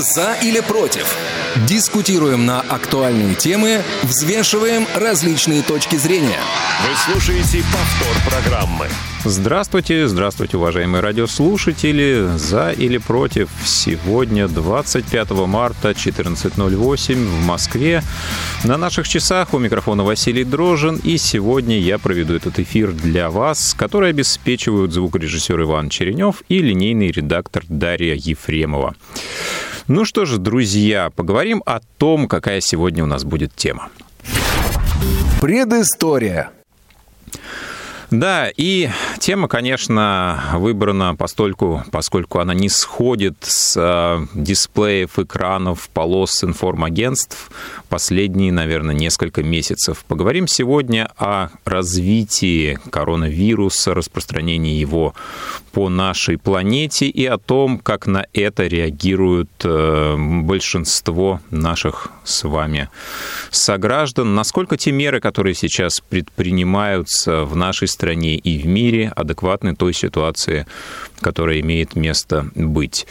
За или против? Дискутируем на актуальные темы, взвешиваем различные точки зрения. Вы слушаете повтор программы. Здравствуйте, здравствуйте, уважаемые радиослушатели. За или против? Сегодня 25 марта 14.08 в Москве. На наших часах у микрофона Василий Дрожин. И сегодня я проведу этот эфир для вас, который обеспечивают звукорежиссер Иван Черенев и линейный редактор Дарья Ефремова. Ну что же, друзья, поговорим о том, какая сегодня у нас будет тема. Предыстория. Да, и тема, конечно, выбрана постольку, поскольку она не сходит с э, дисплеев, экранов, полос информагентств последние, наверное, несколько месяцев. Поговорим сегодня о развитии коронавируса, распространении его по нашей планете и о том, как на это реагируют э, большинство наших с вами сограждан, насколько те меры, которые сейчас предпринимаются в нашей стране и в мире, адекватны той ситуации, которая имеет место быть.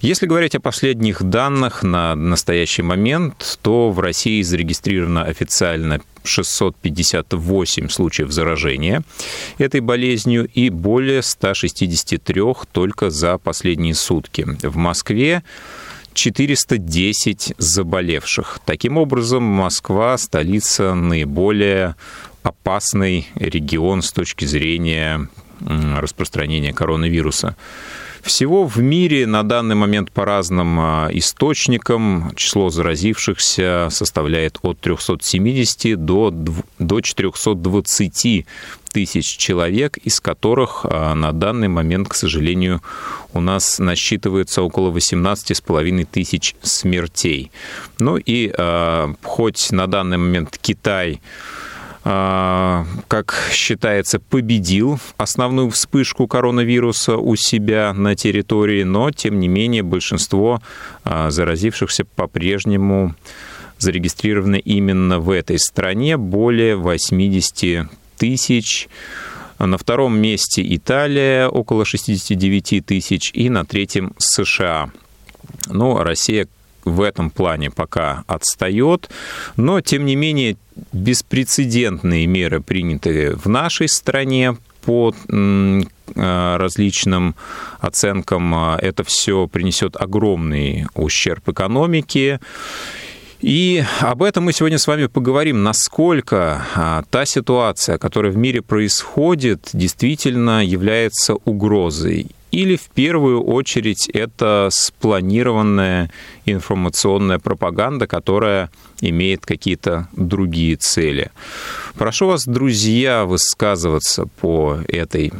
Если говорить о последних данных на настоящий момент, то в России зарегистрировано официально 658 случаев заражения этой болезнью и более 163 только за последние сутки. В Москве 410 заболевших. Таким образом, Москва – столица наиболее опасный регион с точки зрения распространения коронавируса. Всего в мире на данный момент по разным а, источникам число заразившихся составляет от 370 до, до 420 тысяч человек, из которых а, на данный момент, к сожалению, у нас насчитывается около 18,5 тысяч смертей. Ну и а, хоть на данный момент Китай как считается, победил основную вспышку коронавируса у себя на территории, но, тем не менее, большинство а, заразившихся по-прежнему зарегистрированы именно в этой стране, более 80 тысяч. На втором месте Италия, около 69 тысяч, и на третьем США. Ну, Россия в этом плане пока отстает, но, тем не менее, беспрецедентные меры приняты в нашей стране по э, различным оценкам это все принесет огромный ущерб экономике. И об этом мы сегодня с вами поговорим, насколько а, та ситуация, которая в мире происходит, действительно является угрозой или в первую очередь это спланированная информационная пропаганда, которая имеет какие-то другие цели. Прошу вас, друзья, высказываться по этой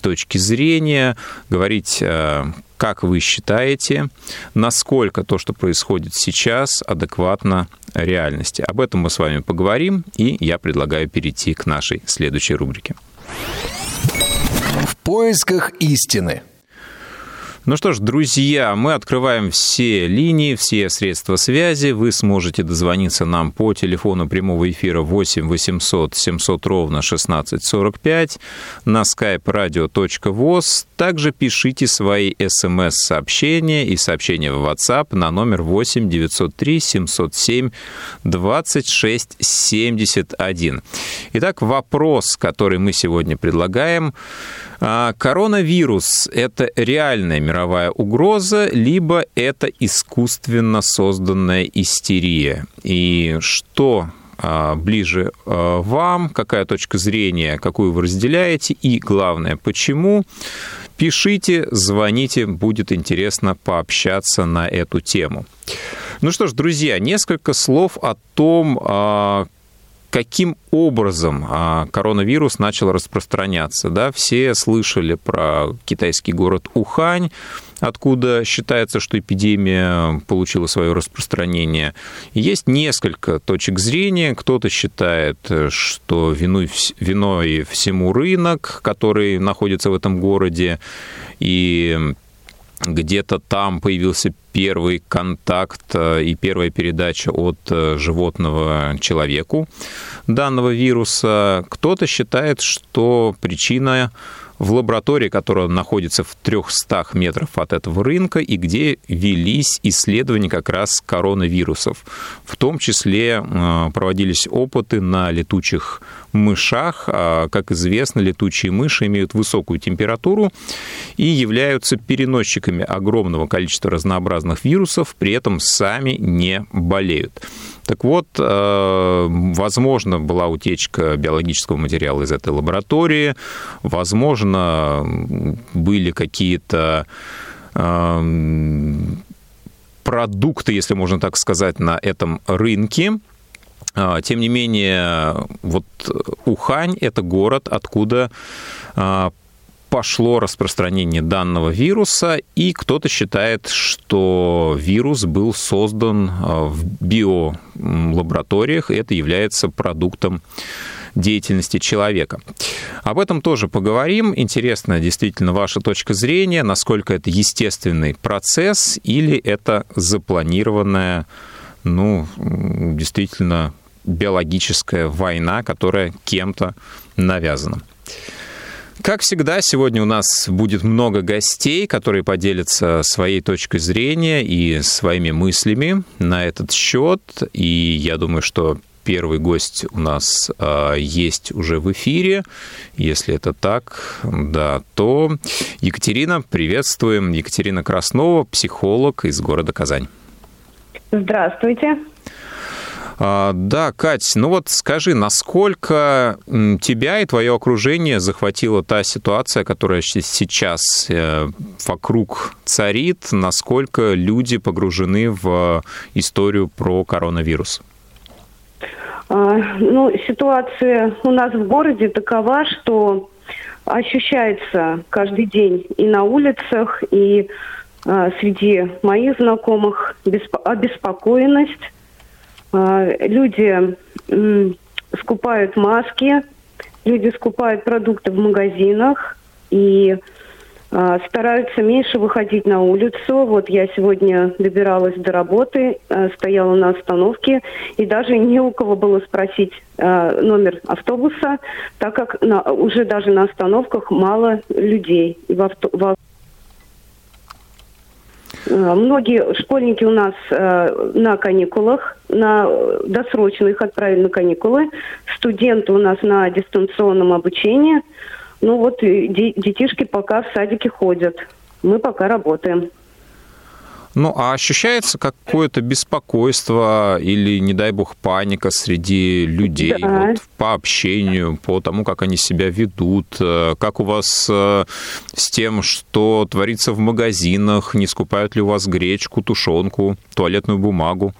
точке зрения, говорить, э, как вы считаете, насколько то, что происходит сейчас, адекватно реальности. Об этом мы с вами поговорим, и я предлагаю перейти к нашей следующей рубрике. Поисках истины. Ну что ж, друзья, мы открываем все линии, все средства связи. Вы сможете дозвониться нам по телефону прямого эфира 8 800 700 ровно 1645 на skype radio.voz. Также пишите свои смс-сообщения и сообщения в WhatsApp на номер 8 903 707 26 71. Итак, вопрос, который мы сегодня предлагаем. А, коронавирус – это реальная мировая угроза, либо это искусственно созданная истерия? И что а, ближе а, вам, какая точка зрения, какую вы разделяете, и главное, почему. Пишите, звоните, будет интересно пообщаться на эту тему. Ну что ж, друзья, несколько слов о том, каким образом а, коронавирус начал распространяться. Да? Все слышали про китайский город Ухань, откуда считается, что эпидемия получила свое распространение. Есть несколько точек зрения. Кто-то считает, что виной, виной всему рынок, который находится в этом городе, и где-то там появился первый контакт э, и первая передача от э, животного человеку данного вируса. Кто-то считает, что причина в лаборатории, которая находится в 300 метров от этого рынка, и где велись исследования как раз коронавирусов. В том числе э, проводились опыты на летучих мышах. А, как известно, летучие мыши имеют высокую температуру и являются переносчиками огромного количества разнообразных вирусов, при этом сами не болеют. Так вот, э, возможно, была утечка биологического материала из этой лаборатории, возможно, были какие-то э, продукты, если можно так сказать, на этом рынке. А, тем не менее, вот Ухань – это город, откуда а, пошло распространение данного вируса, и кто-то считает, что вирус был создан а, в биолабораториях, и это является продуктом деятельности человека. Об этом тоже поговорим. Интересна действительно ваша точка зрения, насколько это естественный процесс или это запланированная, ну, действительно биологическая война, которая кем-то навязана. Как всегда, сегодня у нас будет много гостей, которые поделятся своей точкой зрения и своими мыслями на этот счет. И я думаю, что первый гость у нас э, есть уже в эфире. Если это так, да, то Екатерина, приветствуем. Екатерина Краснова, психолог из города Казань. Здравствуйте. А, да, Кать, ну вот скажи, насколько тебя и твое окружение захватила та ситуация, которая сейчас э, вокруг царит, насколько люди погружены в историю про коронавирус? А, ну, ситуация у нас в городе такова, что ощущается каждый день и на улицах, и а, среди моих знакомых обеспокоенность люди скупают маски, люди скупают продукты в магазинах и а, стараются меньше выходить на улицу. Вот я сегодня добиралась до работы, а, стояла на остановке, и даже не у кого было спросить номер автобуса, так как на, уже даже на остановках мало людей. в, авто, многие школьники у нас э, на каникулах, на досрочно их отправили на каникулы. Студенты у нас на дистанционном обучении. Ну вот детишки пока в садике ходят. Мы пока работаем. Ну, а ощущается какое-то беспокойство или, не дай бог, паника среди людей да. вот, по общению, по тому, как они себя ведут? Э, как у вас э, с тем, что творится в магазинах? Не скупают ли у вас гречку, тушенку, туалетную бумагу?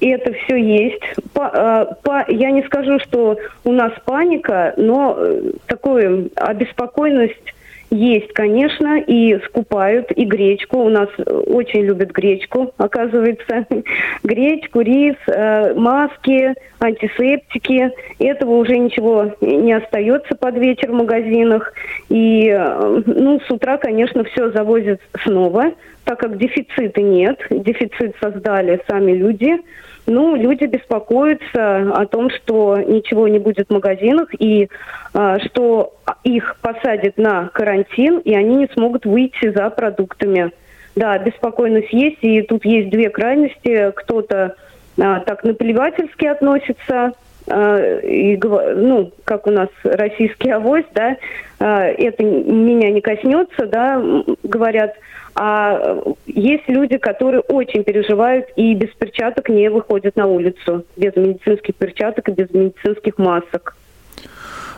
И это все есть. По, э, по, я не скажу, что у нас паника, но такое обеспокоенность есть, конечно, и скупают, и гречку. У нас очень любят гречку, оказывается. Гречку, рис, э, маски, антисептики. Этого уже ничего не остается под вечер в магазинах. И, э, ну, с утра, конечно, все завозят снова, так как дефицита нет. Дефицит создали сами люди. Ну, люди беспокоятся о том, что ничего не будет в магазинах и а, что их посадят на карантин, и они не смогут выйти за продуктами. Да, беспокойность есть, и тут есть две крайности. Кто-то а, так наплевательски относится, а, и, ну, как у нас российский авось, да, это меня не коснется, да, говорят, а есть люди, которые очень переживают и без перчаток не выходят на улицу, без медицинских перчаток и без медицинских масок.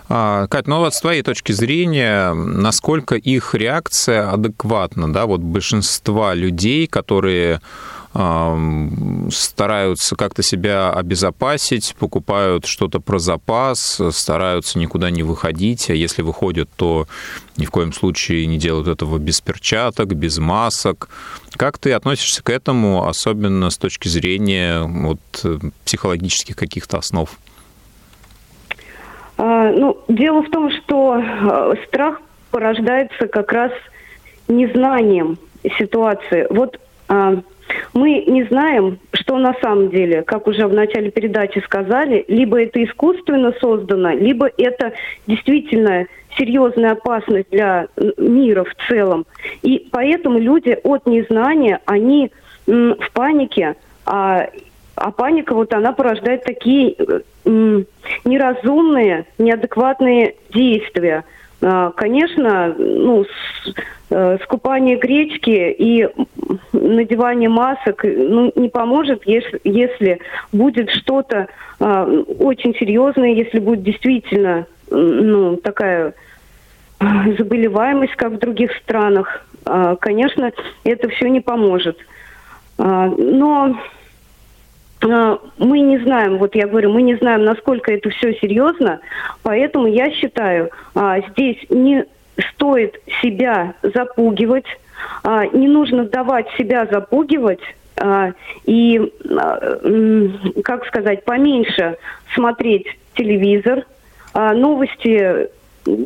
А, Кать, ну вот с твоей точки зрения, насколько их реакция адекватна, да, вот большинства людей, которые стараются как-то себя обезопасить, покупают что-то про запас, стараются никуда не выходить, а если выходят, то ни в коем случае не делают этого без перчаток, без масок. Как ты относишься к этому, особенно с точки зрения вот, психологических каких-то основ? А, ну, дело в том, что э, страх порождается как раз незнанием ситуации. Вот а, мы не знаем, что на самом деле, как уже в начале передачи сказали, либо это искусственно создано, либо это действительно серьезная опасность для мира в целом. И поэтому люди от незнания, они в панике, а, а паника вот она порождает такие неразумные, неадекватные действия. А, конечно, ну, э, скупание гречки и надевание масок ну, не поможет, если, если будет что-то а, очень серьезное, если будет действительно ну, такая заболеваемость, как в других странах, а, конечно, это все не поможет. А, но мы не знаем, вот я говорю, мы не знаем, насколько это все серьезно, поэтому я считаю, здесь не стоит себя запугивать, не нужно давать себя запугивать, и, как сказать, поменьше смотреть телевизор, новости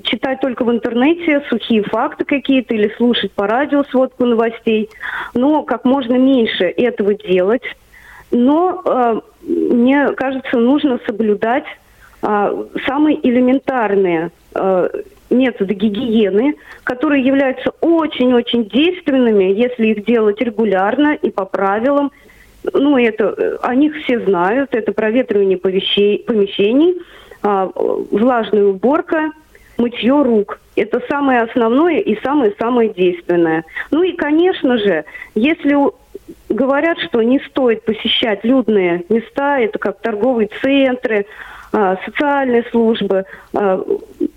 читать только в интернете сухие факты какие-то или слушать по радио сводку новостей. Но как можно меньше этого делать. Но э, мне кажется, нужно соблюдать э, самые элементарные э, методы гигиены, которые являются очень-очень действенными, если их делать регулярно и по правилам. Ну, это э, о них все знают. Это проветривание помещений, э, влажная уборка – мытье рук. Это самое основное и самое-самое действенное. Ну и, конечно же, если говорят, что не стоит посещать людные места, это как торговые центры, а, социальные службы, а,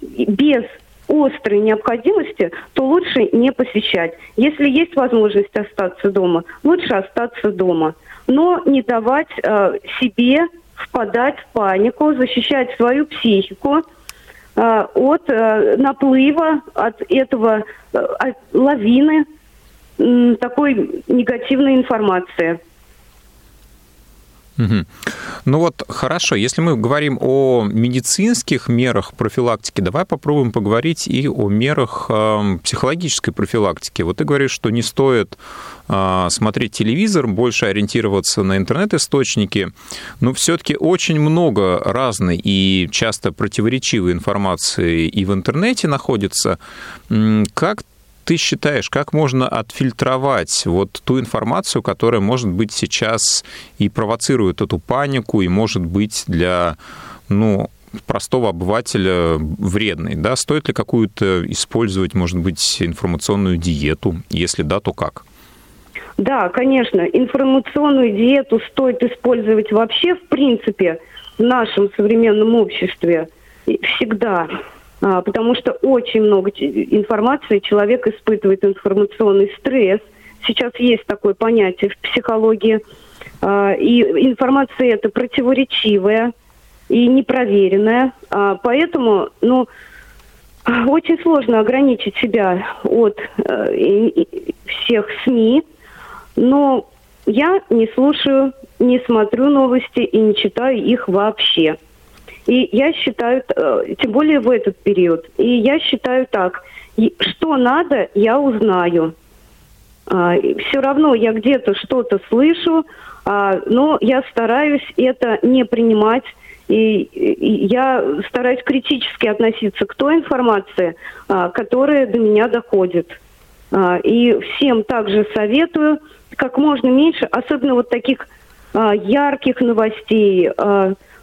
без острой необходимости, то лучше не посещать. Если есть возможность остаться дома, лучше остаться дома. Но не давать э, себе впадать в панику, защищать свою психику, от наплыва, от этого от лавины такой негативной информации. Угу. Ну вот хорошо, если мы говорим о медицинских мерах профилактики, давай попробуем поговорить и о мерах э, психологической профилактики. Вот ты говоришь, что не стоит э, смотреть телевизор, больше ориентироваться на интернет-источники, но все-таки очень много разной и часто противоречивой информации и в интернете находится. Как ты считаешь, как можно отфильтровать вот ту информацию, которая, может быть, сейчас и провоцирует эту панику, и может быть для, ну, простого обывателя вредной, да? Стоит ли какую-то использовать, может быть, информационную диету? Если да, то как? Да, конечно. Информационную диету стоит использовать вообще, в принципе, в нашем современном обществе всегда. А, потому что очень много информации, человек испытывает информационный стресс. Сейчас есть такое понятие в психологии. А, и информация эта противоречивая и непроверенная. А, поэтому, ну, очень сложно ограничить себя от э, всех СМИ, но я не слушаю, не смотрю новости и не читаю их вообще. И я считаю, э, тем более в этот период, и я считаю так, что надо, я узнаю. А, Все равно я где-то что-то слышу, а, но я стараюсь это не принимать. И я стараюсь критически относиться к той информации, а, которая до меня доходит. И всем также советую как можно меньше, особенно вот таких ярких новостей,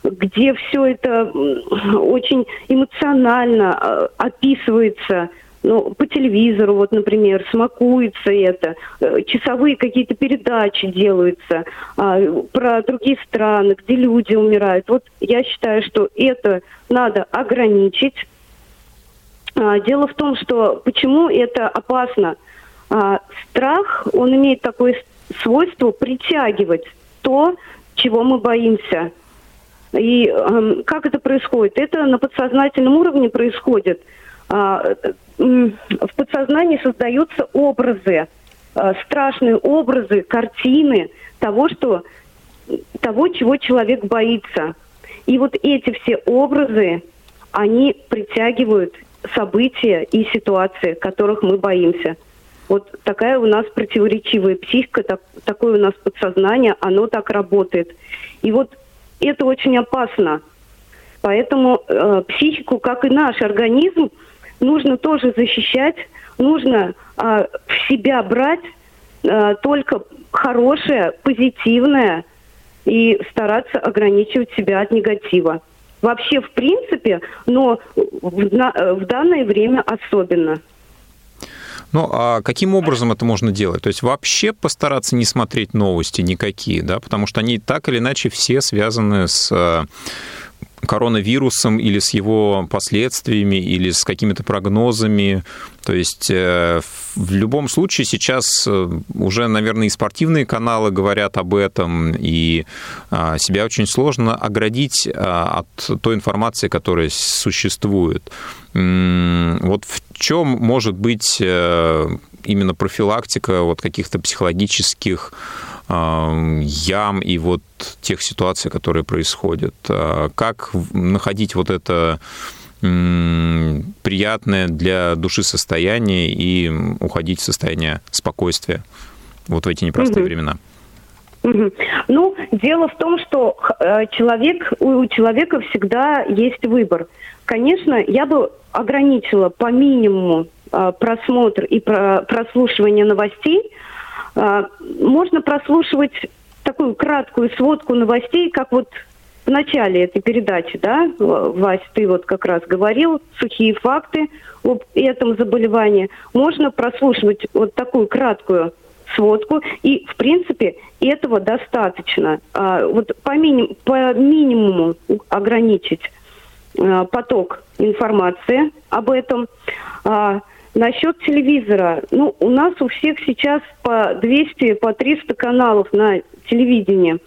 где все это очень эмоционально а, описывается, ну, по телевизору, вот, например, смакуется это, э, часовые какие-то передачи делаются а, про другие страны, где люди умирают. Вот я считаю, что это надо ограничить. А, дело в том, что почему это опасно? А, страх, он имеет такое свойство притягивать то, чего мы боимся. И э, как это происходит? Это на подсознательном уровне происходит. Э, э, в подсознании создаются образы, э, страшные образы, картины того, что, того, чего человек боится. И вот эти все образы, они притягивают события и ситуации, которых мы боимся. Вот такая у нас противоречивая психика, так, такое у нас подсознание, оно так работает. И вот это очень опасно. Поэтому э, психику, как и наш организм, нужно тоже защищать, нужно а, в себя брать а, только хорошее, позитивное и стараться ограничивать себя от негатива. Вообще, в принципе, но в, на, в данное время особенно. Ну, а каким образом это можно делать? То есть вообще постараться не смотреть новости никакие, да, потому что они так или иначе все связаны с э, коронавирусом или с его последствиями, или с какими-то прогнозами. То есть э, в любом случае сейчас э, уже, наверное, и спортивные каналы говорят об этом, и а, себя очень сложно оградить а, от той информации, которая существует. Вот в чем может быть э, именно профилактика вот каких-то психологических ям и вот тех ситуаций, которые происходят. А как находить вот это приятное для души состояние и уходить в состояние спокойствия вот в эти непростые угу. времена? Ну, дело в том, что э, человек, у человека всегда есть выбор. Конечно, я бы ограничила по минимуму э, просмотр и прослушивание новостей, а, можно прослушивать такую краткую сводку новостей, как вот в начале этой передачи, да, Вась, ты вот как раз говорил, сухие факты об этом заболевании. Можно прослушивать вот такую краткую сводку, и, в принципе, этого достаточно. А, вот по, миним, по минимуму ограничить а, поток информации об этом. А, Насчет телевизора. Ну, у нас у всех сейчас по 200, по 300 каналов на телевидении.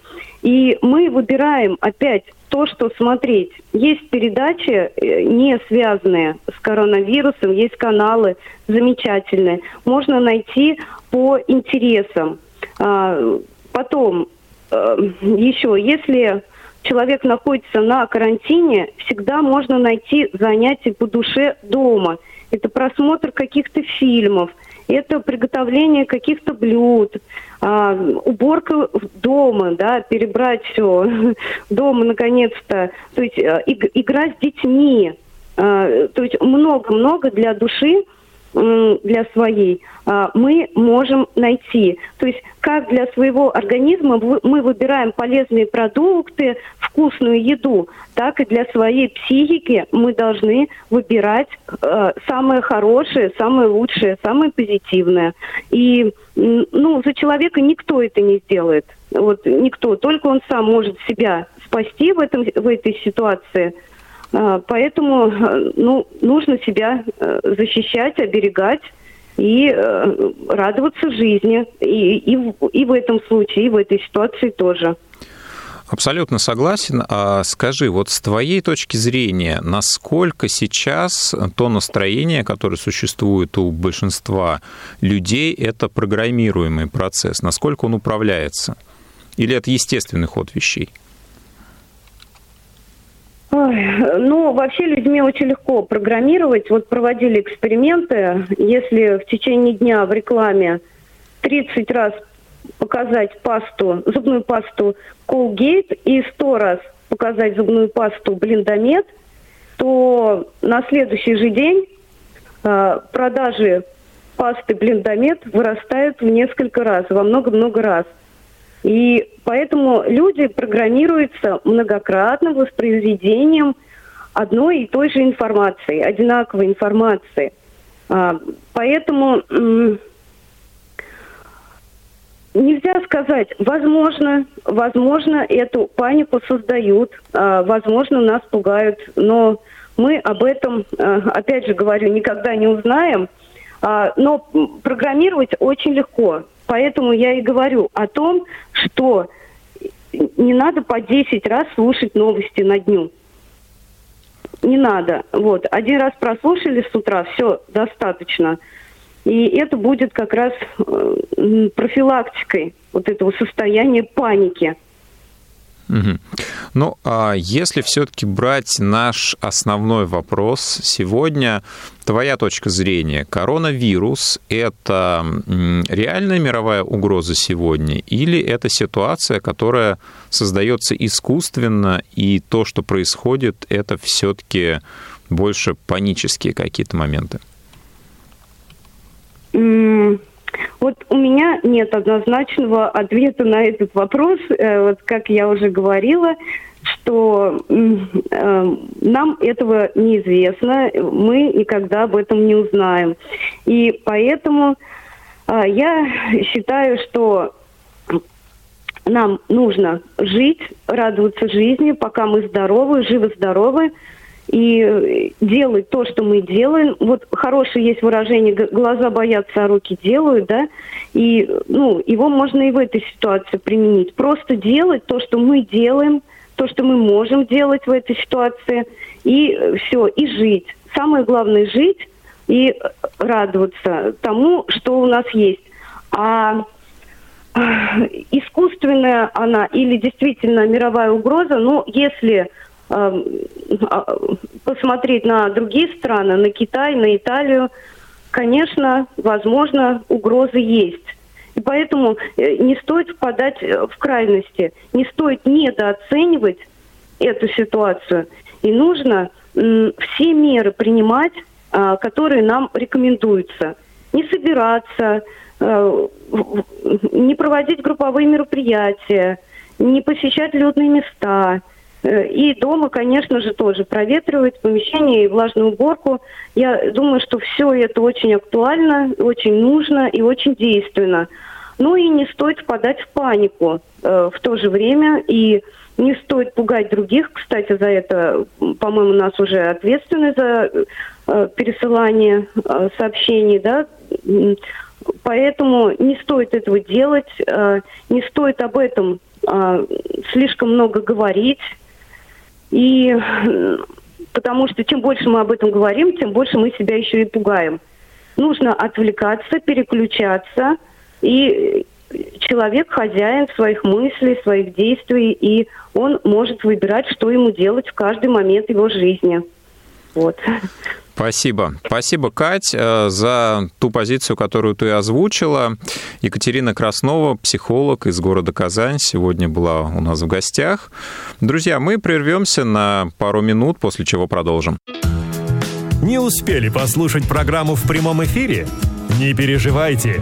И мы выбираем опять то, что смотреть. Есть передачи, э, не связанные с коронавирусом, есть каналы замечательные. Можно найти по интересам. А, потом, э, еще, если человек находится на карантине, всегда можно найти занятия по душе дома – это просмотр каких-то фильмов, это приготовление каких-то блюд, а, уборка дома, да, перебрать все дома наконец-то, то есть а, игра с детьми, а, то есть много-много для души для своей а, мы можем найти. То есть как для своего организма мы выбираем полезные продукты, вкусную еду, так и для своей психики мы должны выбирать э, самое хорошее, самое лучшее, самое позитивное. И ну, за человека никто это не сделает. Вот никто, только он сам может себя спасти в, этом, в этой ситуации – поэтому э, ну, нужно себя э, защищать, оберегать и э, радоваться жизни. И, и, и в этом случае, и в этой ситуации тоже. Абсолютно согласен. А скажи, вот с твоей точки зрения, насколько сейчас то настроение, которое существует у большинства людей, это программируемый процесс? Насколько он управляется? Или это естественный ход вещей? Ой, ну, вообще людьми очень легко программировать. Вот проводили эксперименты. Если в течение дня в рекламе 30 раз показать пасту, зубную пасту Colgate и 100 раз показать зубную пасту Блиндомет, то на следующий же день э, продажи пасты Блиндомет вырастают в несколько раз, во много-много раз – и поэтому люди программируются многократным воспроизведением одной и той же информации, одинаковой информации. А, поэтому нельзя сказать, возможно, возможно, эту панику создают, а, возможно, нас пугают, но мы об этом, а, опять же говорю, никогда не узнаем. Но программировать очень легко. Поэтому я и говорю о том, что не надо по 10 раз слушать новости на дню. Не надо. Вот. Один раз прослушали с утра, все, достаточно. И это будет как раз э, профилактикой вот этого состояния паники. Угу. Ну, а если все-таки брать наш основной вопрос сегодня, твоя точка зрения, коронавирус – это реальная мировая угроза сегодня или это ситуация, которая создается искусственно, и то, что происходит, это все-таки больше панические какие-то моменты? Вот у меня нет однозначного ответа на этот вопрос. Э, вот как я уже говорила, что э, нам этого неизвестно, мы никогда об этом не узнаем. И поэтому э, я считаю, что нам нужно жить, радоваться жизни, пока мы здоровы, живы-здоровы, и делать то, что мы делаем. Вот хорошее есть выражение «глаза боятся, а руки делают», да, и ну, его можно и в этой ситуации применить. Просто делать то, что мы делаем, то, что мы можем делать в этой ситуации, и все, и жить. Самое главное – жить и радоваться тому, что у нас есть. А искусственная она или действительно мировая угроза, ну, если э, посмотреть на другие страны, на Китай, на Италию, конечно, возможно, угрозы есть. И поэтому э, не стоит впадать э, в крайности, не стоит недооценивать эту ситуацию. И нужно все меры принимать, а, которые нам рекомендуются. Не собираться, э, не проводить групповые мероприятия, не посещать людные места. И дома, конечно же, тоже проветривать помещение и влажную уборку. Я думаю, что все это очень актуально, очень нужно и очень действенно. Ну и не стоит впадать в панику э, в то же время. И не стоит пугать других. Кстати, за это, по-моему, нас уже ответственны за э, пересылание э, сообщений, да. Поэтому не стоит этого делать, э, не стоит об этом э, слишком много говорить. И потому что чем больше мы об этом говорим, тем больше мы себя еще и пугаем. Нужно отвлекаться, переключаться – и человек хозяин своих мыслей, своих действий, и он может выбирать, что ему делать в каждый момент его жизни. Вот. Спасибо. Спасибо, Кать, э, за ту позицию, которую ты озвучила. Екатерина Краснова, психолог из города Казань, сегодня была у нас в гостях. Друзья, мы прервемся на пару минут, после чего продолжим. Не успели послушать программу в прямом эфире? Не переживайте.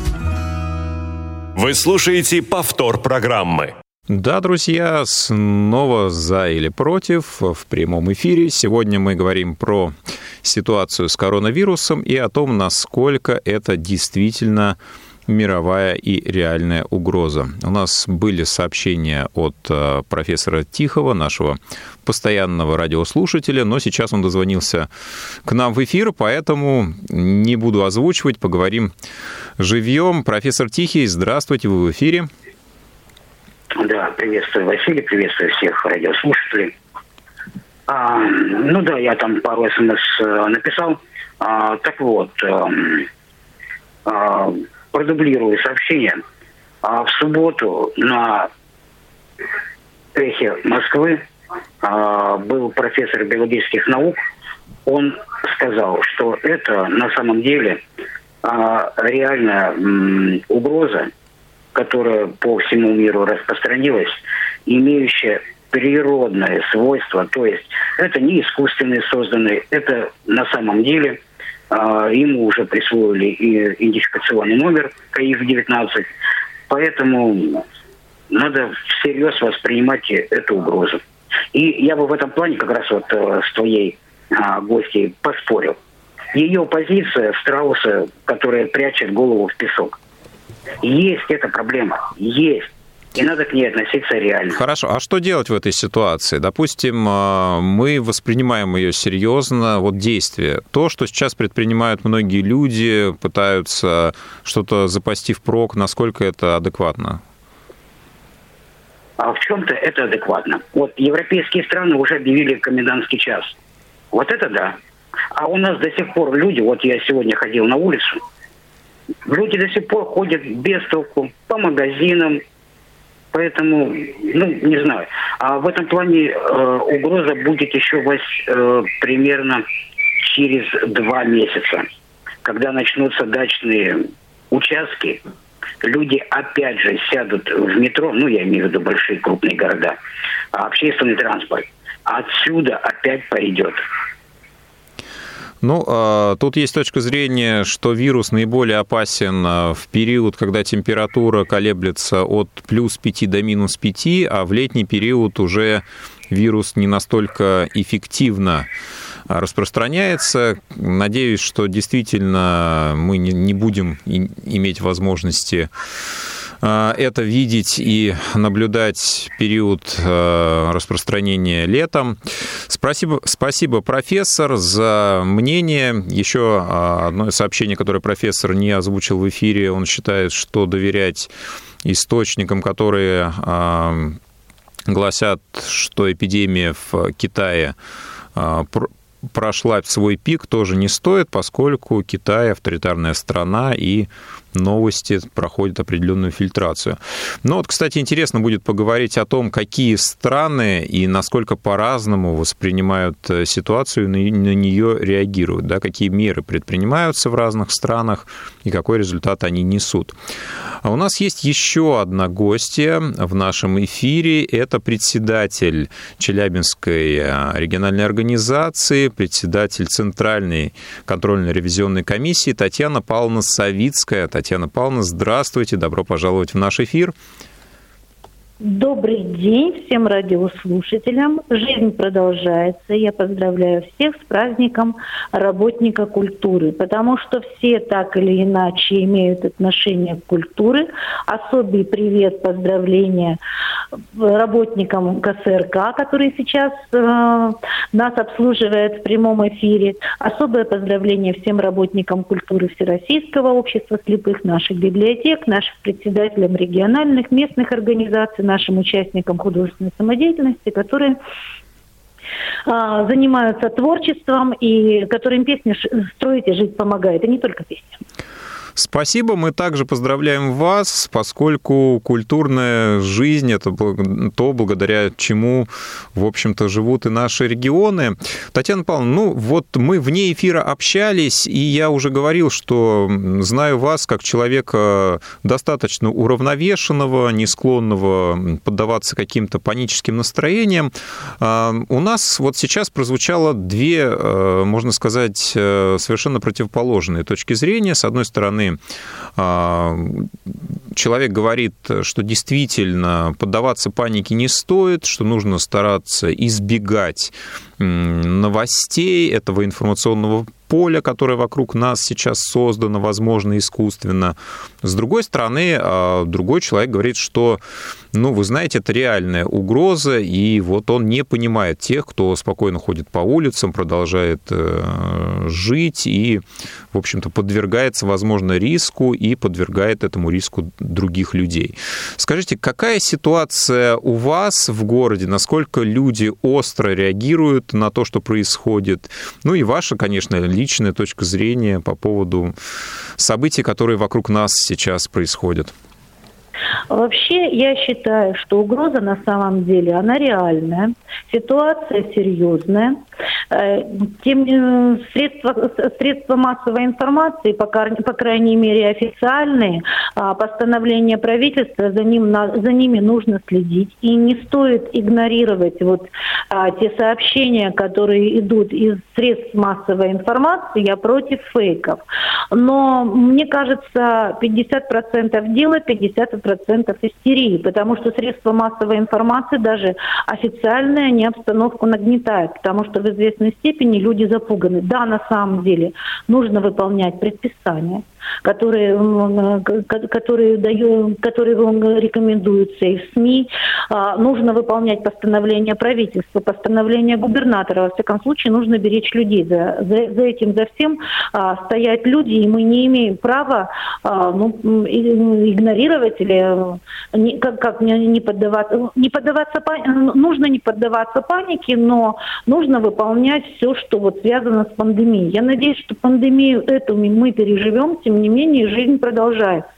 Вы слушаете повтор программы. Да, друзья, снова за или против в прямом эфире. Сегодня мы говорим про ситуацию с коронавирусом и о том, насколько это действительно мировая и реальная угроза. У нас были сообщения от э, профессора Тихого, нашего постоянного радиослушателя, но сейчас он дозвонился к нам в эфир, поэтому не буду озвучивать, поговорим живьем. Профессор Тихий, здравствуйте, вы в эфире. Да, приветствую, Василий, приветствую всех радиослушателей. А, ну да, я там пару смс э, написал. А, так вот, а, а, продублирую сообщение. А в субботу на эхе Москвы а, был профессор биологических наук. Он сказал, что это на самом деле а, реальная м, угроза, которая по всему миру распространилась, имеющая природное свойство, то есть это не искусственные созданные, это на самом деле ему уже присвоили идентификационный номер КАИФ-19, поэтому надо всерьез воспринимать эту угрозу. И я бы в этом плане как раз вот э, с твоей а, гостьей поспорил. Ее позиция Страуса, которая прячет голову в песок. Есть эта проблема, есть. И надо к ней относиться реально. Хорошо. А что делать в этой ситуации? Допустим, а, мы воспринимаем ее серьезно, вот действие. То, что сейчас предпринимают многие люди, пытаются что-то запасти впрок, насколько это адекватно? А в чем-то это адекватно. Вот европейские страны уже объявили комендантский час. Вот это да. А у нас до сих пор люди, вот я сегодня ходил на улицу, люди до сих пор ходят без толку по магазинам, Поэтому, ну, не знаю. А в этом плане э, угроза будет еще вось, э, примерно через два месяца, когда начнутся дачные участки. Люди опять же сядут в метро, ну, я имею в виду большие крупные города, а общественный транспорт. Отсюда опять пойдет ну, а, тут есть точка зрения, что вирус наиболее опасен а, в период, когда температура колеблется от плюс 5 до минус 5, а в летний период уже вирус не настолько эффективно распространяется. Надеюсь, что действительно мы не будем иметь возможности а, это видеть и наблюдать период а, распространения летом. Спасибо, спасибо, профессор, за мнение. Еще а, одно сообщение, которое профессор не озвучил в эфире. Он считает, что доверять источникам, которые гласят, что эпидемия в Китае прошла свой пик, тоже не стоит, поскольку Китай авторитарная страна и новости проходят определенную фильтрацию. Но вот, кстати, интересно будет поговорить о том, какие страны и насколько по-разному воспринимают э, ситуацию, на нее реагируют, да, какие меры предпринимаются в разных странах и какой результат они несут. А у нас есть еще одна гостья в нашем эфире. Это председатель Челябинской э, региональной организации, председатель Центральной контрольно-ревизионной комиссии Татьяна Павловна Савицкая. Павловна, здравствуйте, добро пожаловать в наш эфир. Добрый день всем радиослушателям. Жизнь продолжается. Я поздравляю всех с праздником работника культуры, потому что все так или иначе имеют отношение к культуре. Особый привет, поздравления работникам КСРК, которые сейчас э, нас обслуживают в прямом эфире. Особое поздравление всем работникам культуры Всероссийского общества слепых, наших библиотек, нашим председателям региональных, местных организаций, нашим участникам художественной самодеятельности, которые а, занимаются творчеством и которым песня строить и жить помогает, и не только песня. Спасибо. Мы также поздравляем вас, поскольку культурная жизнь – это то, благодаря чему, в общем-то, живут и наши регионы. Татьяна Павловна, ну вот мы вне эфира общались, и я уже говорил, что знаю вас как человека достаточно уравновешенного, не склонного поддаваться каким-то паническим настроениям. А, у нас вот сейчас прозвучало две, э, можно сказать, э, совершенно противоположные точки зрения. С одной стороны, стороны, а, человек говорит, что действительно поддаваться панике не стоит, что нужно стараться избегать новостей, этого информационного поля, которое вокруг нас сейчас создано, возможно, искусственно. С другой стороны, а, другой человек говорит, что, ну, вы знаете, это реальная угроза, и вот он не понимает тех, кто спокойно ходит по улицам, продолжает э, жить и, в общем-то, подвергается, возможно, риску и подвергает этому риску других людей. Скажите, какая ситуация у вас в городе, насколько люди остро реагируют на то, что происходит? Ну и ваша, конечно, личная точка зрения по поводу событий, которые вокруг нас сейчас происходят? Вообще, я считаю, что угроза на самом деле, она реальная, ситуация серьезная. Э, тем э, средства, средства массовой информации, по, по крайней мере официальные, а, постановления правительства, за, ним, за ними нужно следить. И не стоит игнорировать вот а, те сообщения, которые идут из средств массовой информации, я против фейков. Но мне кажется, 50% дела, 50% истерии, потому что средства массовой информации, даже официальные, они обстановку нагнетают, потому что в известной степени люди запуганы. Да, на самом деле нужно выполнять предписания, которые, которые, даю, которые рекомендуются и в СМИ. А, нужно выполнять постановление правительства, постановление губернатора. Во всяком случае, нужно беречь людей. За, за, за этим, за всем а, стоят люди, и мы не имеем права а, ну, игнорировать или не, как, как не поддаваться. Не поддаваться нужно не поддаваться панике, но нужно выполнять все, что вот связано с пандемией. Я надеюсь, что пандемию эту мы переживем, тем не менее жизнь продолжается.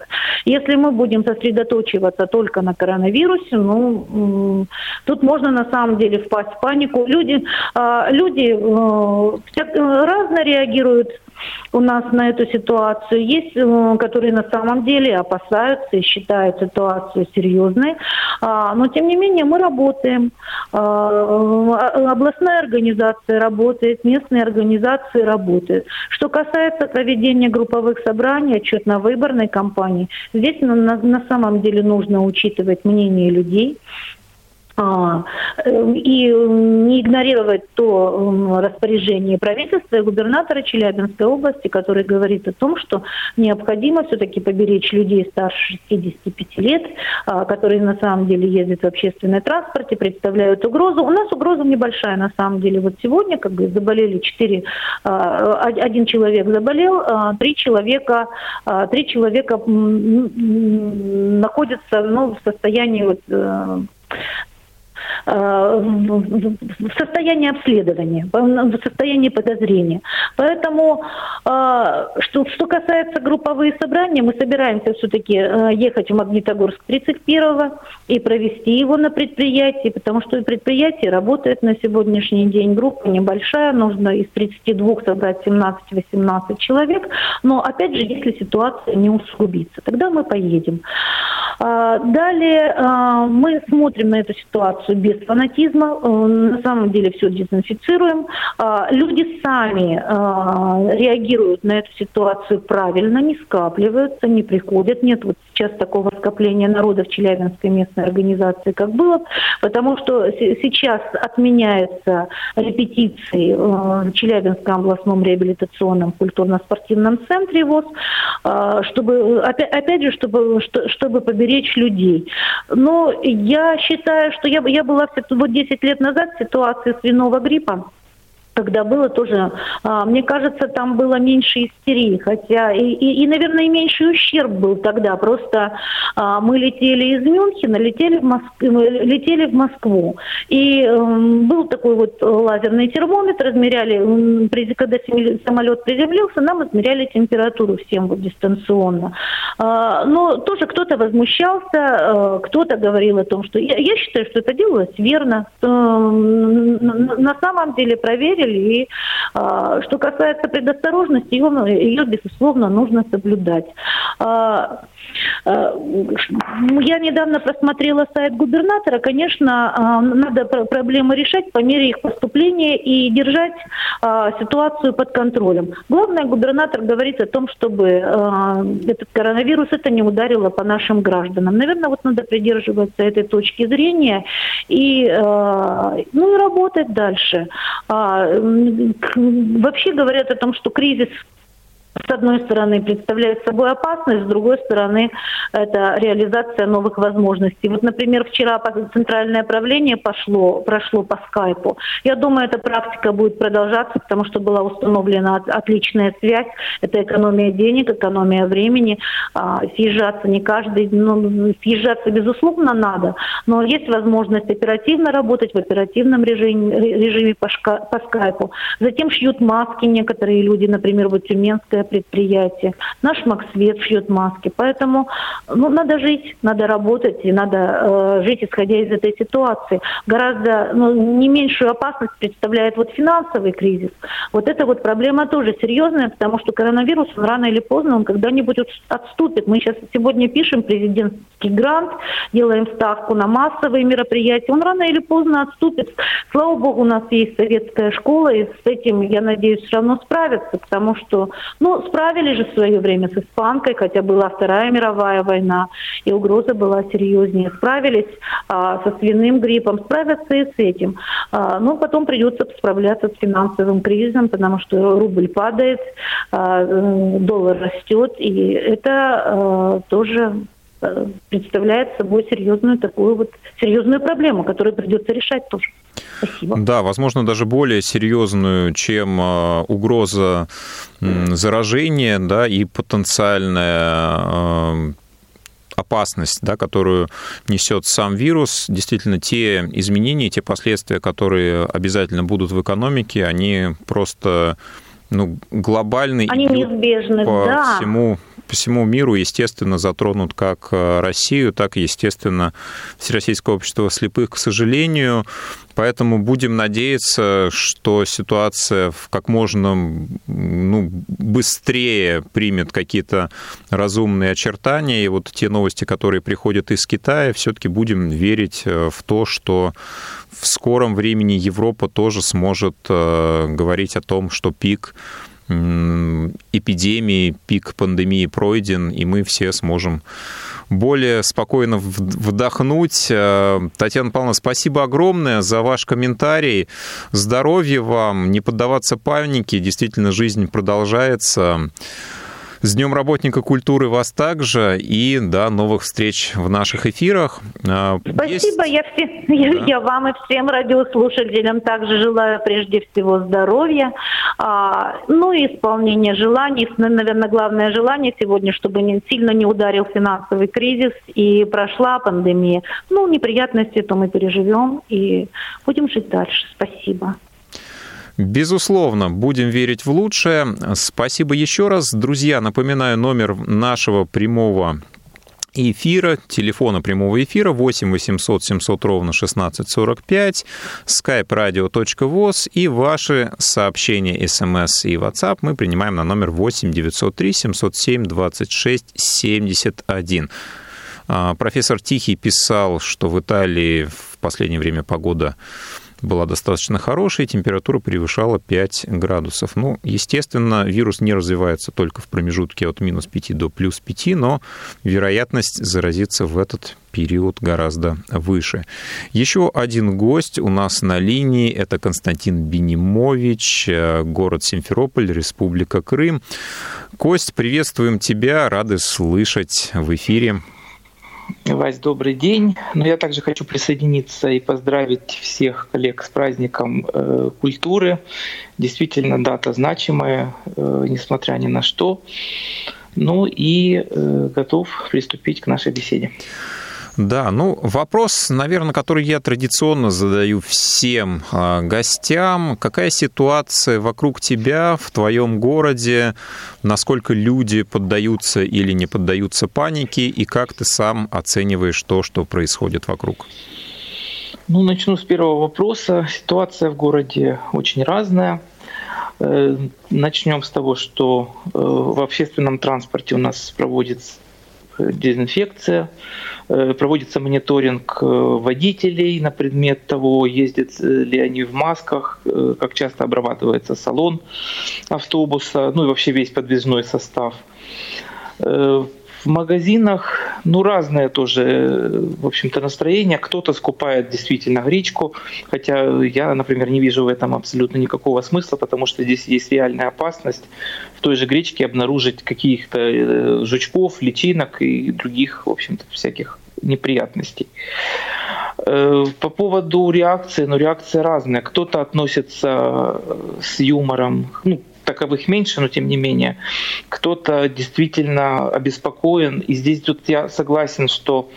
Если мы будем сосредоточиваться только на коронавирусе, ну, тут можно на самом деле впасть в панику. Люди, а, люди э, разно реагируют у нас на эту ситуацию. Есть, э, которые на самом деле опасаются и считают ситуацию серьезной. А, но, тем не менее, мы работаем. А, областная организация работает, местные организации работают. Что касается проведения групповых собраний, отчетно-выборной кампании, здесь на, самом деле нужно учитывать мнение людей, и не игнорировать то распоряжение правительства и губернатора Челябинской области, который говорит о том, что необходимо все-таки поберечь людей старше 65 лет, а, которые на самом деле ездят в общественном транспорте, представляют угрозу. У нас угроза небольшая на самом деле. Вот сегодня как бы заболели 4, а, один человек заболел, три человека, три человека находятся ну, в состоянии вот, э, Э, в состоянии обследования, в состоянии подозрения. Поэтому, э, что, что касается групповые собрания, мы собираемся все-таки э, ехать в Магнитогорск 31-го и провести его на предприятии, потому что предприятие работает на сегодняшний день. Группа небольшая, нужно из 32 собрать 17-18 человек. Но, опять же, если ситуация не усугубится, тогда мы поедем. Далее мы смотрим на эту ситуацию без фанатизма. Э, на самом деле все дезинфицируем. А, люди сами а, реагируют на эту ситуацию правильно, не скапливаются, не приходят. Нет вот сейчас такого скопления народа в Челябинской местной организации, как было, потому что сейчас отменяются репетиции э, в Челябинском областном реабилитационном культурно-спортивном центре ВОЗ, а, чтобы, опять же, чтобы, чтобы поберечь людей. Но я считаю, что я, я была вот 10 лет назад в ситуации свиного гриппа, когда было тоже, а, мне кажется, там было меньше истерии, хотя и, и, и наверное, и меньший ущерб был тогда. Просто а, мы летели из Мюнхена, летели в, Моск... летели в Москву. И э, был такой вот лазерный термометр, измеряли, когда самолет приземлился, нам измеряли температуру всем вот дистанционно. А, но тоже кто-то возмущался, э, кто-то говорил о том, что я, я считаю, что это делалось верно. Э, на самом деле проверили проверили. И а, что касается предосторожности, ее, ее, безусловно, нужно соблюдать. А, а, я недавно просмотрела сайт губернатора. Конечно, а, надо проблемы решать по мере их поступления и держать а, ситуацию под контролем. Главное, губернатор говорит о том, чтобы а, этот коронавирус это не ударило по нашим гражданам. Наверное, вот надо придерживаться этой точки зрения и, а, ну, и работать дальше. Вообще говорят о том, что кризис с одной стороны, представляет собой опасность, с другой стороны, это реализация новых возможностей. Вот, например, вчера центральное правление пошло, прошло по скайпу. Я думаю, эта практика будет продолжаться, потому что была установлена отличная связь. Это экономия денег, экономия времени. А, съезжаться не каждый, ну, съезжаться, безусловно, надо, но есть возможность оперативно работать в оперативном режиме, режиме по, шка, по скайпу. Затем шьют маски некоторые люди, например, вот Тюменская предприятие. Наш Максвет шьет маски. Поэтому ну, надо жить, надо работать и надо э, жить, исходя из этой ситуации. Гораздо ну, не меньшую опасность представляет вот финансовый кризис. Вот эта вот проблема тоже серьезная, потому что коронавирус, он рано или поздно, он когда-нибудь отступит. Мы сейчас сегодня пишем президентский грант, делаем ставку на массовые мероприятия. Он рано или поздно отступит. Слава богу, у нас есть советская школа, и с этим, я надеюсь, все равно справятся, потому что, ну, Справились же в свое время с испанкой, хотя была Вторая мировая война, и угроза была серьезнее. Справились а, со свиным гриппом, справятся и с этим. А, но потом придется справляться с финансовым кризисом, потому что рубль падает, а, доллар растет, и это а, тоже а, представляет собой серьезную такую вот серьезную проблему, которую придется решать тоже. Спасибо. Да, возможно, даже более серьезную, чем а, угроза заражения, да, и потенциальная а, опасность, да, которую несет сам вирус, действительно те изменения, те последствия, которые обязательно будут в экономике, они просто ну, глобальный Они неизбежны, по да. всему по всему миру, естественно, затронут как э, Россию, так и, естественно, Всероссийское общество слепых, к сожалению. Поэтому будем надеяться, что ситуация в как можно ну, быстрее примет какие-то разумные очертания. И вот те новости, которые приходят из Китая, все-таки будем верить э, в то, что в скором времени Европа тоже сможет э, говорить о том, что пик эпидемии, пик пандемии пройден, и мы все сможем более спокойно вдохнуть. Э, Татьяна Павловна, спасибо огромное за ваш комментарий. Здоровья вам, не поддаваться панике. Действительно, жизнь продолжается. С Днем работника культуры вас также и до новых встреч в наших эфирах. А, Спасибо, Есть... я, все, да. я, я вам и всем радиослушателям также желаю прежде всего здоровья, а, ну и исполнения желаний. Наверное, главное желание сегодня, чтобы не, сильно не ударил финансовый кризис и прошла пандемия. Ну, неприятности то мы переживем и будем жить дальше. Спасибо. Безусловно, будем верить в лучшее. Спасибо еще раз. Друзья, напоминаю номер нашего прямого эфира, телефона прямого эфира 8 800 700 ровно 1645, skype radio.voz и ваши сообщения смс и WhatsApp мы принимаем на номер 8 903 707 26 71. Профессор Тихий писал, что в Италии в последнее время погода была достаточно хорошей, температура превышала 5 градусов. Ну, естественно, вирус не развивается только в промежутке от минус 5 до плюс 5, но вероятность заразиться в этот период гораздо выше. Еще один гость у нас на линии – это Константин Бенимович, э, город Симферополь, Республика Крым. Кость, приветствуем тебя, рады слышать в эфире. Вась, добрый день. Но я также хочу присоединиться и поздравить всех коллег с праздником э, культуры. Действительно, дата значимая, э, несмотря ни на что. Ну и э, готов приступить к нашей беседе. Да, ну вопрос, наверное, который я традиционно задаю всем а, гостям. Какая ситуация вокруг тебя, в твоем городе? Насколько люди поддаются или не поддаются панике? И как ты сам оцениваешь то, что происходит вокруг? Ну, начну с первого вопроса. Ситуация в городе очень разная. Э, начнем с того, что э, в общественном транспорте у нас проводится дезинфекция, э, проводится мониторинг э, водителей на предмет того, ездят ли они в масках, э, как часто обрабатывается салон автобуса, ну и вообще весь подвижной состав. В магазинах, ну, разное тоже, в общем-то, настроение. Кто-то скупает действительно гречку, хотя я, например, не вижу в этом абсолютно никакого смысла, потому что здесь есть реальная опасность той же гречке обнаружить каких-то э, жучков, личинок и других, в общем-то, всяких неприятностей. Э, по поводу реакции, ну, реакция разная. Кто-то относится с юмором, ну, таковых меньше, но тем не менее, кто-то действительно обеспокоен. И здесь тут я согласен, что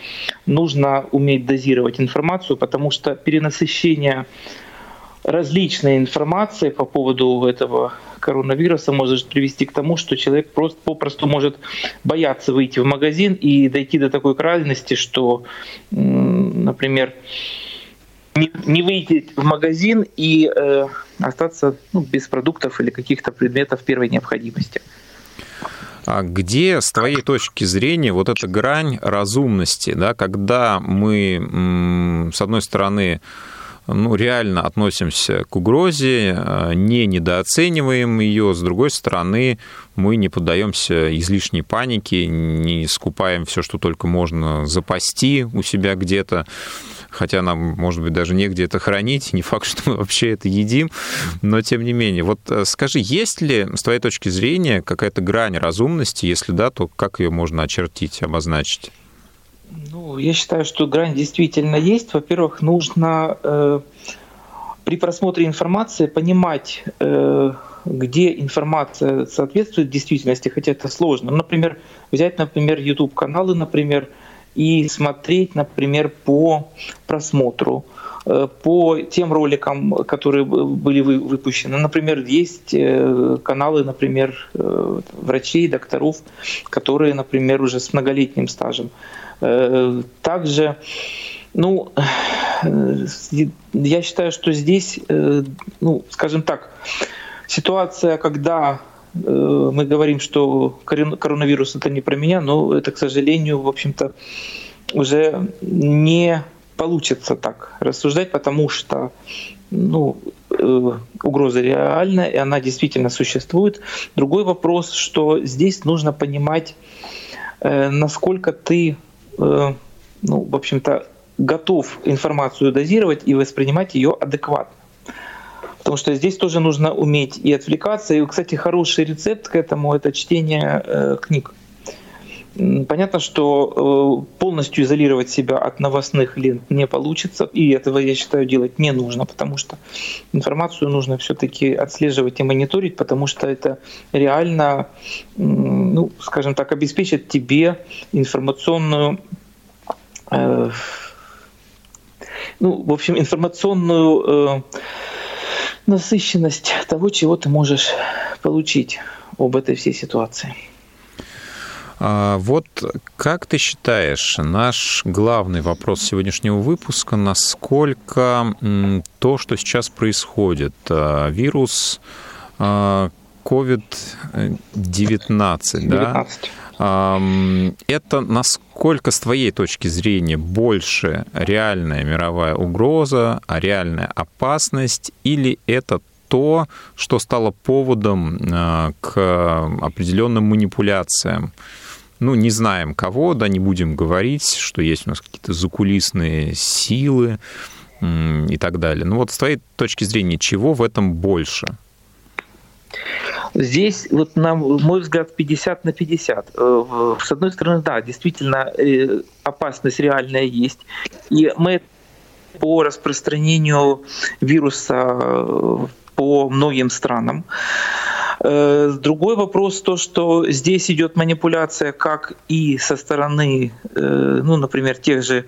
нужно уметь дозировать информацию, потому что перенасыщение различной информации по поводу этого коронавируса может привести к тому, что человек просто попросту может бояться выйти в магазин и дойти до такой крайности, что, например, не выйти в магазин и э, остаться ну, без продуктов или каких-то предметов первой необходимости. А где, с твоей точки зрения, вот эта грань разумности, да, когда мы, с одной стороны, ну, реально относимся к угрозе, э, не недооцениваем ее. С другой стороны, мы не поддаемся излишней панике, не скупаем все, что только можно запасти у себя где-то хотя нам, может быть, даже негде это хранить, не факт, что мы вообще это едим, но тем не менее. Вот э, скажи, есть ли, с твоей точки зрения, какая-то грань разумности? Если да, то как ее можно очертить, обозначить? Ну, я считаю, что грань действительно есть. Во-первых, нужно э, при просмотре информации понимать, э, где информация соответствует действительности, хотя это сложно. Например, взять, например, YouTube-каналы, например, и смотреть, например, по просмотру, э, по тем роликам, которые были выпущены. Например, есть э, каналы, например, э, врачей, докторов, которые, например, уже с многолетним стажем. Также, ну, я считаю, что здесь, ну, скажем так, ситуация, когда Э, мы говорим, что коронавирус это не про меня, но это, к сожалению, в общем-то, уже не получится так рассуждать, потому что ну, э, угроза реальна, и она действительно существует. Другой вопрос, что здесь нужно понимать, э, насколько ты, ну, в общем-то, готов информацию дозировать и воспринимать ее адекватно. Потому что здесь тоже нужно уметь и отвлекаться. И, кстати, хороший рецепт к этому — это чтение э, книг. Понятно, что э, полностью изолировать себя от новостных лент не получится, и этого, я считаю, делать не нужно, потому что информацию нужно все-таки отслеживать и мониторить, потому что это реально, ну, скажем так, обеспечит тебе информационную э, ну, в общем, информационную насыщенность того, чего ты можешь получить об этой всей ситуации. А вот как ты считаешь, наш главный вопрос сегодняшнего выпуска, насколько то, что сейчас происходит, а, вирус COVID-19, а, да, это насколько, с твоей точки зрения, больше реальная мировая угроза, а реальная опасность, или это то, что стало поводом к определенным манипуляциям? Ну, не знаем кого, да, не будем говорить, что есть у нас какие-то закулисные силы и так далее. Ну вот с твоей точки зрения, чего в этом больше? Здесь, вот на мой взгляд, 50 на 50. Э, с одной стороны, да, действительно, э, опасность реальная есть. И мы по распространению вируса э, по многим странам. Э, другой вопрос то, что здесь идет манипуляция как и со стороны, э, ну, например, тех же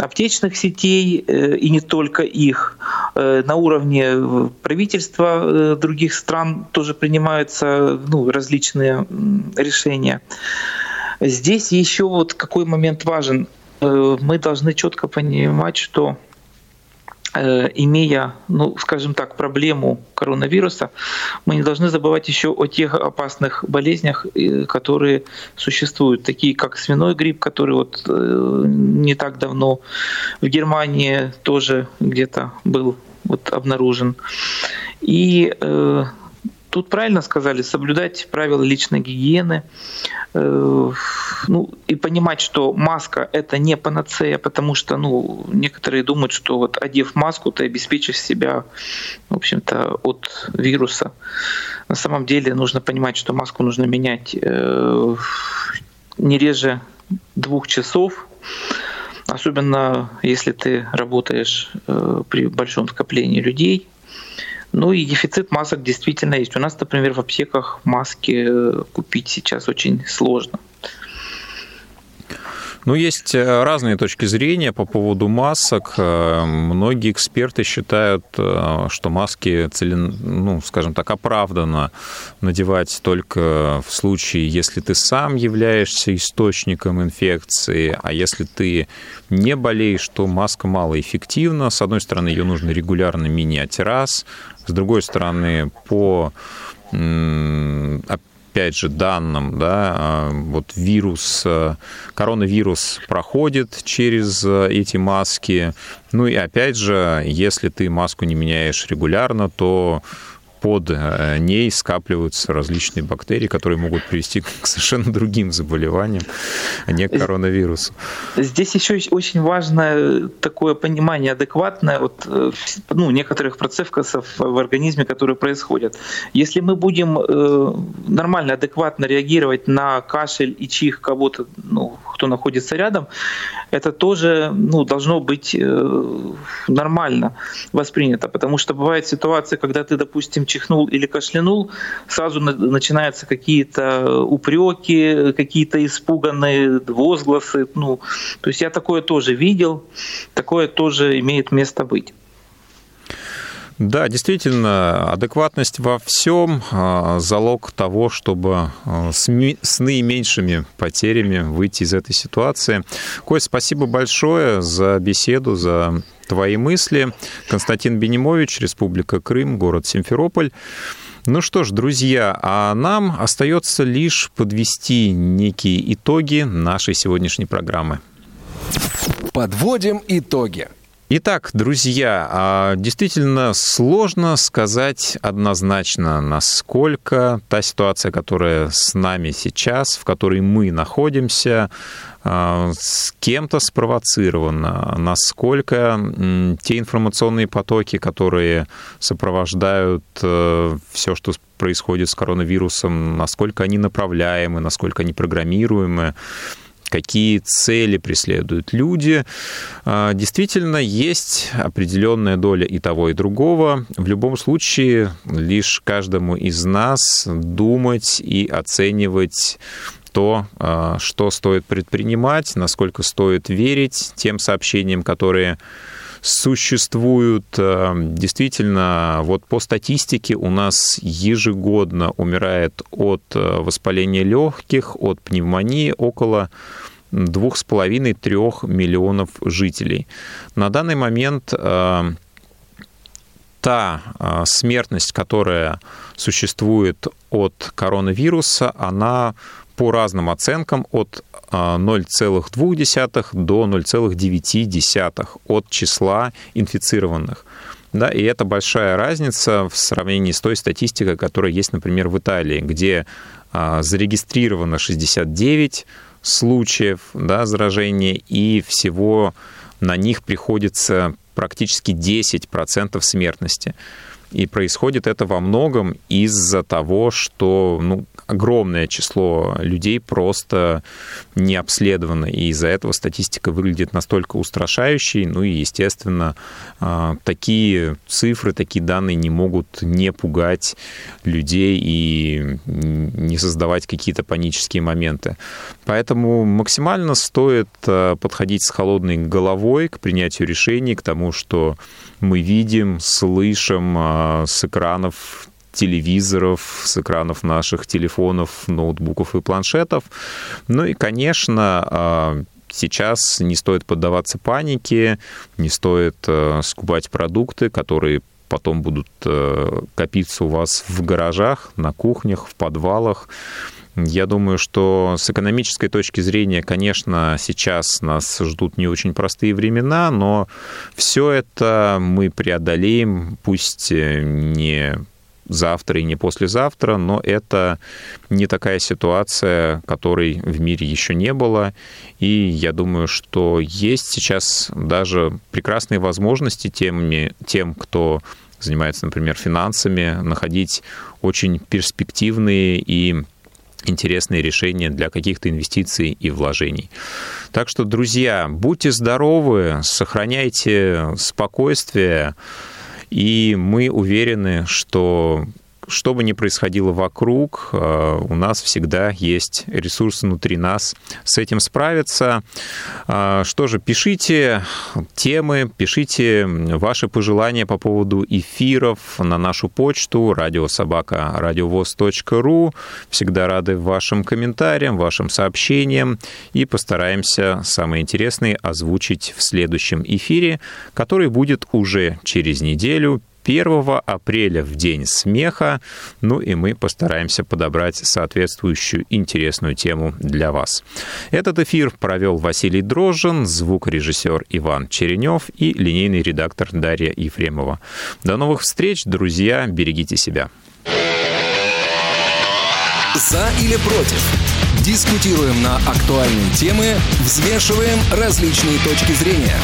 аптечных сетей э, и не только их. На уровне правительства других стран тоже принимаются ну, различные решения. Здесь еще вот какой момент важен. Мы должны четко понимать, что имея, ну, скажем так, проблему коронавируса, мы не должны забывать еще о тех опасных болезнях, э, которые существуют, такие как свиной грипп, который вот э, не так давно в Германии тоже где-то был вот обнаружен. И Тут правильно сказали, соблюдать правила личной гигиены, э, ну и понимать, что маска это не панацея, потому что, ну, некоторые думают, что вот одев маску, ты обеспечишь себя, в общем-то, от вируса. На самом деле нужно понимать, что маску нужно менять э, не реже двух часов, особенно если ты работаешь э, при большом скоплении людей, ну и дефицит масок действительно есть. У нас, например, в аптеках маски э, купить сейчас очень сложно. Ну, есть э, разные точки зрения по поводу масок. Э, многие эксперты считают, что маски, целен... ну, скажем так, оправданно надевать только в случае, если ты сам являешься источником инфекции, а если ты не болеешь, то маска малоэффективна. С одной стороны, ее нужно регулярно менять раз, с другой стороны, по опять же, данным, да, а, вот вирус, э, коронавирус проходит через э, эти маски. Ну и опять же, если ты маску не меняешь регулярно, то под э, ней скапливаются различные бактерии, которые могут привести к совершенно другим заболеваниям, а не к коронавирусу. Здесь еще очень важно такое понимание адекватное от э, ну, некоторых процессов в организме, которые происходят. Если мы будем э, нормально, адекватно реагировать на кашель и чих кого-то, ну, кто находится рядом, это тоже ну, должно быть нормально воспринято, потому что бывают ситуации, когда ты, допустим, чихнул или кашлянул, сразу начинаются какие-то упреки, какие-то испуганные возгласы. Ну, то есть я такое тоже видел, такое тоже имеет место быть. Да, действительно, адекватность во всем а, залог того, чтобы а, с, наименьшими потерями выйти из этой ситуации. Кость, спасибо большое за беседу, за твои мысли. Константин Бенимович, Республика Крым, город Симферополь. Ну что ж, друзья, а нам остается лишь подвести некие итоги нашей сегодняшней программы. Подводим итоги. Итак, друзья, а, действительно сложно сказать однозначно, насколько та ситуация, которая с нами сейчас, в которой мы находимся, с кем-то спровоцирована, насколько те информационные потоки, которые сопровождают э, все, что происходит с коронавирусом, насколько они направляемы, насколько они программируемы, какие цели преследуют люди. А, действительно, есть определенная доля и того, и другого. В любом случае, лишь каждому из нас думать и оценивать то, а, что стоит предпринимать, насколько стоит верить тем сообщениям, которые существуют. Э, действительно, вот по статистике у нас ежегодно умирает от э, воспаления легких, от пневмонии около 2,5-3 миллионов жителей. На данный момент та смертность, которая существует от коронавируса, она по разным оценкам от 0,2 до 0,9 от числа инфицированных. Да, и это большая разница в сравнении с той статистикой, которая есть, например, в Италии, где а, зарегистрировано 69 случаев да, заражения, и всего на них приходится практически 10% смертности. И происходит это во многом из-за того, что ну, огромное число людей просто не обследовано. И из-за этого статистика выглядит настолько устрашающей. Ну и, естественно, а, такие цифры, такие данные не могут не пугать людей и не создавать какие-то панические моменты. Поэтому максимально стоит а, подходить с холодной головой к принятию решений, к тому, что мы видим, слышим а, с экранов телевизоров, с экранов наших телефонов, ноутбуков и планшетов. Ну и, конечно, а, сейчас не стоит поддаваться панике, не стоит а, скупать продукты, которые потом будут копиться у вас в гаражах, на кухнях, в подвалах. Я думаю, что с экономической точки зрения, конечно, сейчас нас ждут не очень простые времена, но все это мы преодолеем, пусть не завтра и не послезавтра, но это не такая ситуация, которой в мире еще не было. И я думаю, что есть сейчас даже прекрасные возможности тем, тем кто занимается, например, финансами, находить очень перспективные и интересные решения для каких-то инвестиций и вложений. Так что, друзья, будьте здоровы, сохраняйте спокойствие, и мы уверены, что что бы ни происходило вокруг, э, у нас всегда есть ресурсы внутри нас с этим справиться. Э, что же, пишите темы, пишите ваши пожелания по поводу эфиров на нашу почту радиособака. Всегда рады вашим комментариям, вашим сообщениям и постараемся самые интересные озвучить в следующем эфире, который будет уже через неделю, 1 апреля в День смеха. Ну и мы постараемся подобрать соответствующую интересную тему для вас. Этот эфир провел Василий Дрожжин, звукорежиссер Иван Черенев и линейный редактор Дарья Ефремова. До новых встреч, друзья, берегите себя. За или против? Дискутируем на актуальные темы, взвешиваем различные точки зрения.